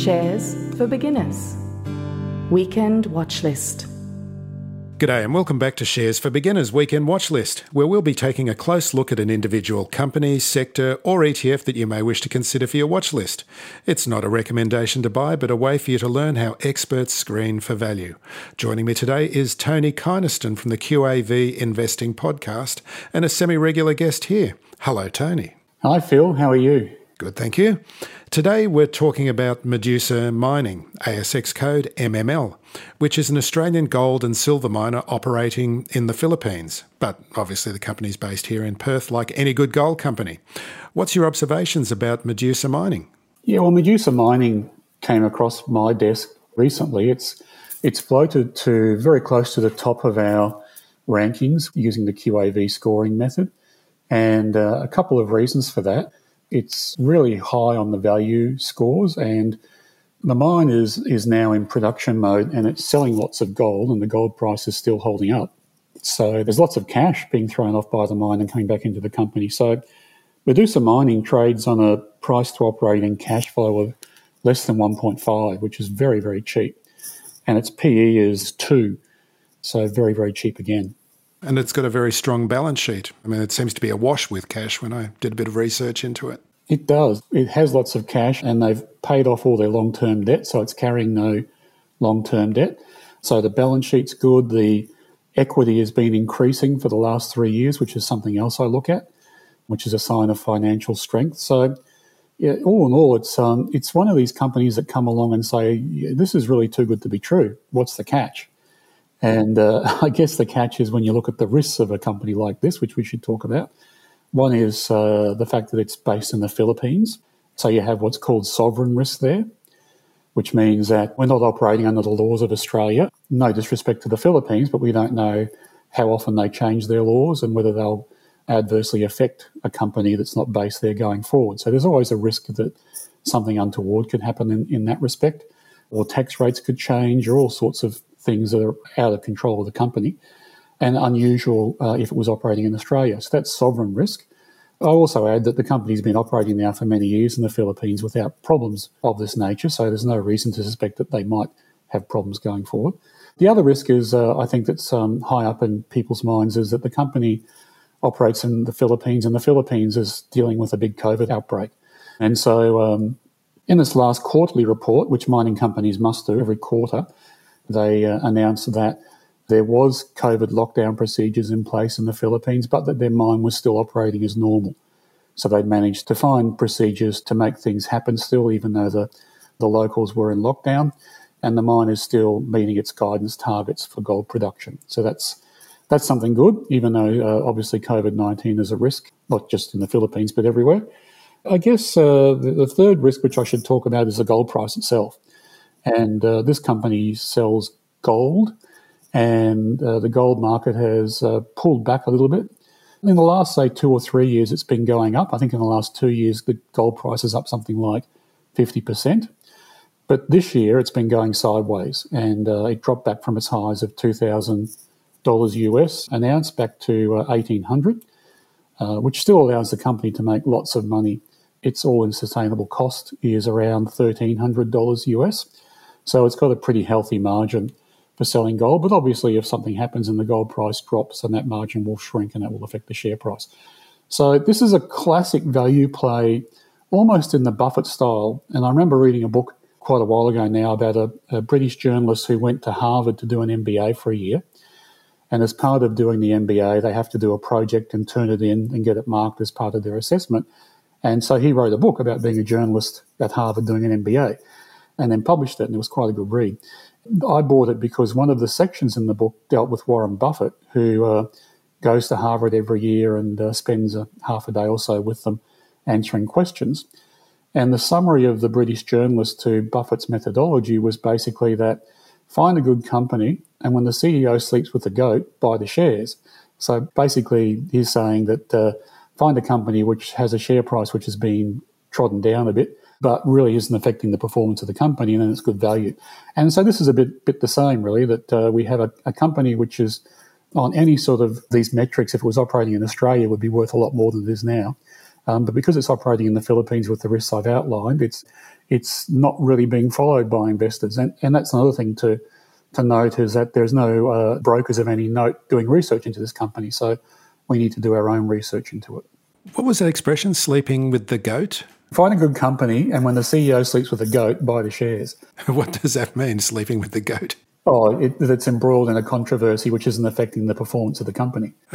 Shares for beginners. Weekend watch list. G'day and welcome back to Shares for Beginners Weekend Watch List, where we'll be taking a close look at an individual company, sector, or ETF that you may wish to consider for your watch list. It's not a recommendation to buy, but a way for you to learn how experts screen for value. Joining me today is Tony Kynaston from the QAV Investing Podcast and a semi regular guest here. Hello, Tony. Hi, Phil. How are you? Good, thank you. Today we're talking about Medusa Mining, ASX code MML, which is an Australian gold and silver miner operating in the Philippines. But obviously the company's based here in Perth like any good gold company. What's your observations about Medusa Mining? Yeah, well, Medusa Mining came across my desk recently. It's it's floated to very close to the top of our rankings using the QAV scoring method, and uh, a couple of reasons for that. It's really high on the value scores, and the mine is is now in production mode, and it's selling lots of gold, and the gold price is still holding up. So there's lots of cash being thrown off by the mine and coming back into the company. So Medusa Mining trades on a price to operating cash flow of less than 1.5, which is very, very cheap. And its PE is 2, so very, very cheap again. And it's got a very strong balance sheet. I mean, it seems to be awash with cash when I did a bit of research into it. It does. It has lots of cash and they've paid off all their long term debt, so it's carrying no long term debt. So the balance sheet's good. The equity has been increasing for the last three years, which is something else I look at, which is a sign of financial strength. So, yeah, all in all, it's um, it's one of these companies that come along and say, "This is really too good to be true." What's the catch? And uh, I guess the catch is when you look at the risks of a company like this, which we should talk about. One is uh, the fact that it's based in the Philippines. So you have what's called sovereign risk there, which means that we're not operating under the laws of Australia. No disrespect to the Philippines, but we don't know how often they change their laws and whether they'll adversely affect a company that's not based there going forward. So there's always a risk that something untoward could happen in, in that respect, or tax rates could change, or all sorts of things that are out of control of the company and unusual uh, if it was operating in Australia. So that's sovereign risk. I also add that the company's been operating now for many years in the Philippines without problems of this nature, so there's no reason to suspect that they might have problems going forward. The other risk is, uh, I think, that's um, high up in people's minds is that the company operates in the Philippines, and the Philippines is dealing with a big COVID outbreak. And so, um, in its last quarterly report, which mining companies must do every quarter, they uh, announced that there was COVID lockdown procedures in place in the Philippines, but that their mine was still operating as normal. So they'd managed to find procedures to make things happen still, even though the, the locals were in lockdown, and the mine is still meeting its guidance targets for gold production. So that's that's something good, even though uh, obviously COVID nineteen is a risk, not just in the Philippines but everywhere. I guess uh, the, the, third risk, which I should talk about, is the gold price itself. And uh, this company sells gold, and uh, the gold market has uh, pulled back a little bit. In the last, say, two or three years, it's been going up. I think in the last two years, the gold price is up something like 50%. But this year, it's been going sideways, and uh, it dropped back from its highs of $2,000 US an ounce back to 1800 uh, which still allows the company to make lots of money. Its all-in sustainable cost is around $1,300 US. So it's got a pretty healthy margin for selling gold. But obviously, if something happens and the gold price drops, then that margin will shrink and that will affect the share price. So this is a classic value play, almost in the Buffett style. And I remember reading a book quite a while ago now about a, a British journalist who went to Harvard to do an MBA for a year. And as part of doing the MBA, they have to do a project and turn it in and get it marked as part of their assessment. And so he wrote a book about being a journalist at Harvard doing an MBA and then published it, and it was quite a good read. I bought it because one of the sections in the book dealt with Warren Buffett, who uh, goes to Harvard every year and uh, spends a half a day or so with them answering questions. And the summary of the British journalist to Buffett's methodology was basically that find a good company, and when the CEO sleeps with the goat, buy the shares. So basically, he's saying that uh, find a company which has a share price which has been trodden down a bit, but really isn't affecting the performance of the company, and then it's good value. And so this is a bit bit the same, really, that uh, we have a, a company which is on any sort of these metrics, if it was operating in Australia, would be worth a lot more than it is now. Um, but because it's operating in the Philippines with the risks I've outlined, it's it's not really being followed by investors. And, and that's another thing to to note is that there's no uh, brokers of any note doing research into this company. So we need to do our own research into it. What was that expression, sleeping with the goat? Find a good company, and when the CEO sleeps with a goat, buy the shares. what does that mean, sleeping with the goat? Oh, it, it's embroiled in a controversy which isn't affecting the performance of the company.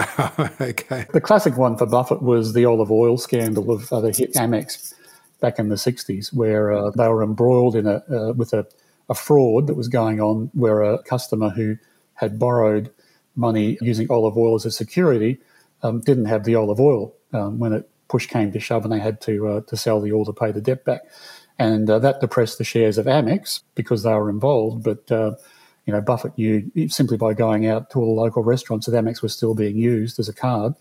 okay. The classic one for Buffett was the olive oil scandal of uh, the hit Amex back in the 60s, where uh, they were embroiled in a, uh, with a, a fraud that was going on where a customer who had borrowed money using olive oil as a security um, didn't have the olive oil um, when it push came to shove and they had to uh, to sell the oil to pay the debt back, and uh, that depressed the shares of Amex because they were involved. But uh, you know, Buffett knew simply by going out to all the local restaurants that Amex was still being used as a card,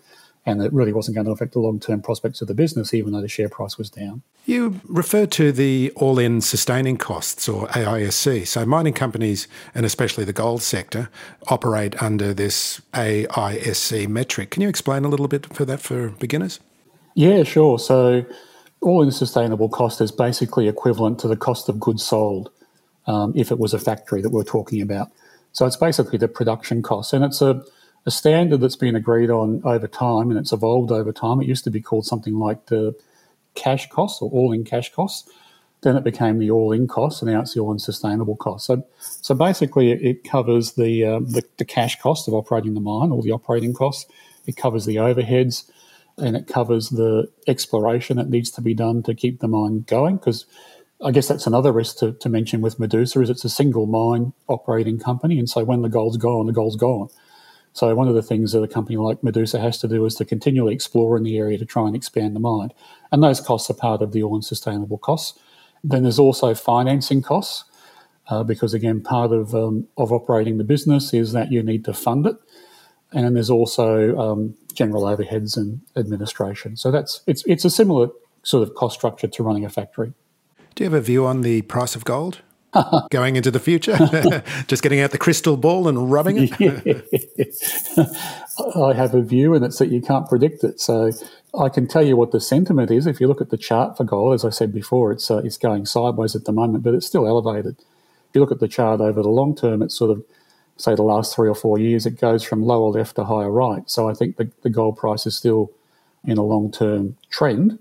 and it really wasn't going to affect the long term prospects of the business, even though the share price was down. You refer to the all in sustaining costs or AISC. So, mining companies, and especially the gold sector, operate under this AISC metric. Can you explain a little bit for that for beginners? Yeah, sure. So, all in sustainable cost is basically equivalent to the cost of goods sold um, if it was a factory that we're talking about. So it's basically the production cost, and it's a, a standard that's been agreed on over time, and it's evolved over time. It used to be called something like the cash cost or all-in cash costs. Then it became the all-in cost, and now it's the all-in sustainable cost. So, so basically, it covers the, uh, the the cash cost of operating the mine, all the operating costs. It covers the overheads, and it covers the exploration that needs to be done to keep the mine going because I guess that's another risk to, to mention with Medusa is it's a single mine operating company, and so when the gold's gone, the gold's gone. So one of the things that a company like Medusa has to do is to continually explore in the area to try and expand the mine, and those costs are part of the all-in sustainable costs. Then there's also financing costs, uh, because again, part of um, of operating the business is that you need to fund it, and then there's also um, general overheads and administration. So that's it's it's a similar sort of cost structure to running a factory. Do you have a view on the price of gold going into the future? Just getting out the crystal ball and rubbing it? I have a view, and it's that you can't predict it. So I can tell you what the sentiment is. If you look at the chart for gold, as I said before, it's, uh, it's going sideways at the moment, but it's still elevated. If you look at the chart over the long term, it's sort of, say, the last three or four years, it goes from lower left to higher right. So I think the, the gold price is still in a long term trend,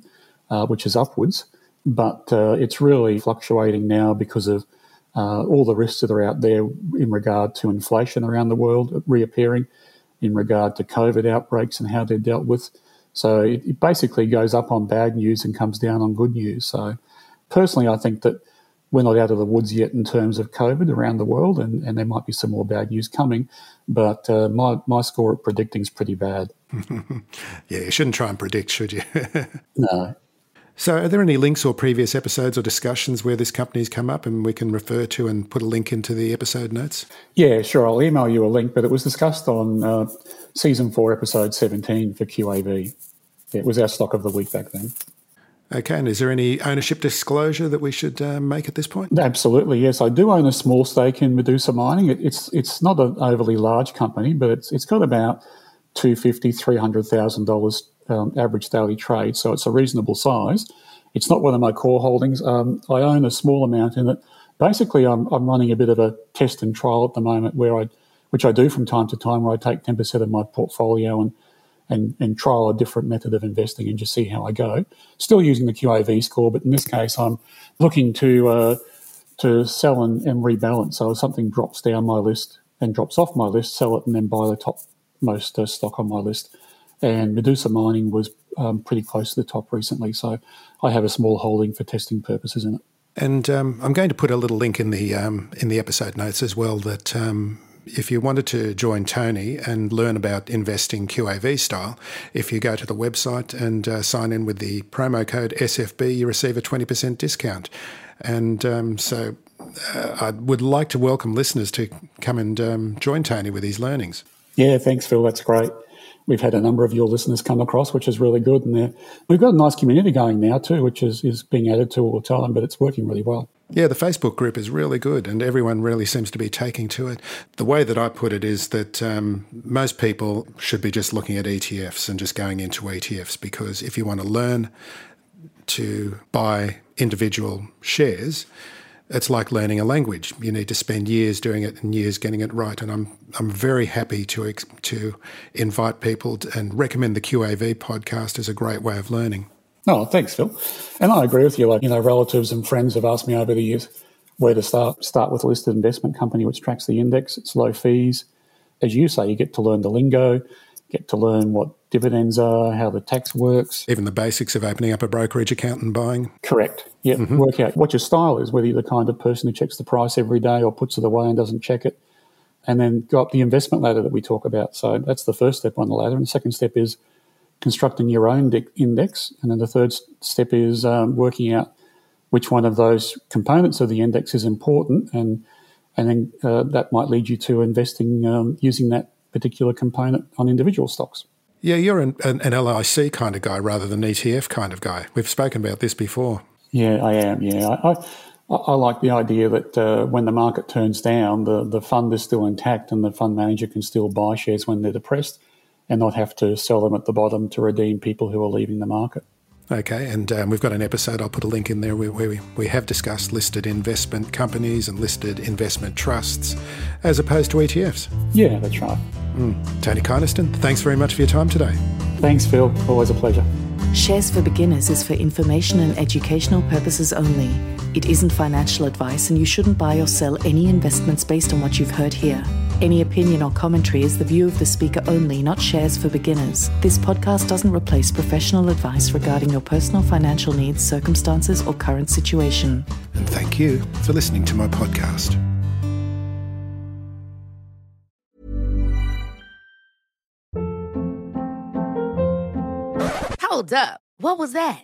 uh, which is upwards but uh, it's really fluctuating now because of uh, all the risks that are out there in regard to inflation around the world reappearing, in regard to COVID outbreaks and how they're dealt with. So it, it basically goes up on bad news and comes down on good news. So personally, I think that we're not out of the woods yet in terms of COVID around the world, and, and there might be some more bad news coming. But uh, my, my score at predicting is pretty bad. yeah, you shouldn't try and predict, should you? no. So, are there any links or previous episodes or discussions where this company's come up and we can refer to and put a link into the episode notes? Yeah, sure. I'll email you a link, but it was discussed on uh, season four, episode 17 for QAV. It was our stock of the week back then. Okay, and is there any ownership disclosure that we should uh, make at this point? Absolutely, yes. I do own a small stake in Medusa Mining. It, it's it's not an overly large company, but it's it's got about two fifty, three hundred thousand dollars um, average daily trade, so it's a reasonable size. It's not one of my core holdings. Um, I own a small amount in it. Basically, I'm, I'm running a bit of a test and trial at the moment, where I, which I do from time to time, where I take ten percent of my portfolio and and, and trial a different method of investing and just see how I go. Still using the QAV score, but in this case, I'm looking to uh, to sell and, and rebalance. So if something drops down my list and drops off my list, sell it and then buy the top most uh, stock on my list and Medusa Mining was um, pretty close to the top recently. So I have a small holding for testing purposes in it. And um, I'm going to put a little link in the um, in the episode notes as well that um, if you wanted to join Tony and learn about investing QAV style, if you go to the website and uh, sign in with the promo code SFB, you receive a 20% discount. And um, so uh, I would like to welcome listeners to come and um, join Tony with his learnings. Yeah, thanks, Phil. That's great. We've had a number of your listeners come across, which is really good. And we've got a nice community going now too, which is, is being added to all the time, but it's working really well. Yeah, the Facebook group is really good, and everyone really seems to be taking to it. The way that I put it is that um, most people should be just looking at ETFs and just going into ETFs because if you want to learn to buy individual shares, it's like learning a language. You need to spend years doing it and years getting it right. And I'm I'm very happy to to invite people to, and recommend the QAV podcast as a great way of learning. Oh, thanks, Phil. And I agree with you. Like you know, relatives and friends have asked me over the years where to start. Start with a listed investment company which tracks the index. It's low fees, as you say. You get to learn the lingo, get to learn what dividends are, how the tax works. Even the basics of opening up a brokerage account and buying. Correct. Yeah. Mm-hmm. Work out what your style is, whether you're the kind of person who checks the price every day or puts it away and doesn't check it. And then go up the investment ladder that we talk about. So that's the first step on the ladder. And the second step is constructing your own de- index. And then the third step is um, working out which one of those components of the index is important. And, and then uh, that might lead you to investing um, using that particular component on individual stocks. Yeah, you're an, an, an, LIC kind of guy rather than ETF kind of guy. We've spoken about this before. Yeah, I am. Yeah, I, I, I like the idea that uh, when the market turns down, the, the fund is still intact and the fund manager can still buy shares when they're depressed and not have to sell them at the bottom to redeem people who are leaving the market. Okay, and um, we've got an episode, I'll put a link in there, where, where we, we have discussed listed investment companies and listed investment trusts as opposed to ETFs. Yeah, that's right. Mm. Tony Kynaston, thanks very much for your time today. Thanks, Phil. Always a pleasure. Shares for Beginners is for information and educational purposes only. It isn't financial advice, and you shouldn't buy or sell any investments based on what you've heard here. Any opinion or commentary is the view of the speaker only, not shares for beginners. This podcast doesn't replace professional advice regarding your personal financial needs, circumstances, or current situation. And thank you for listening to my podcast. Hold up. What was that?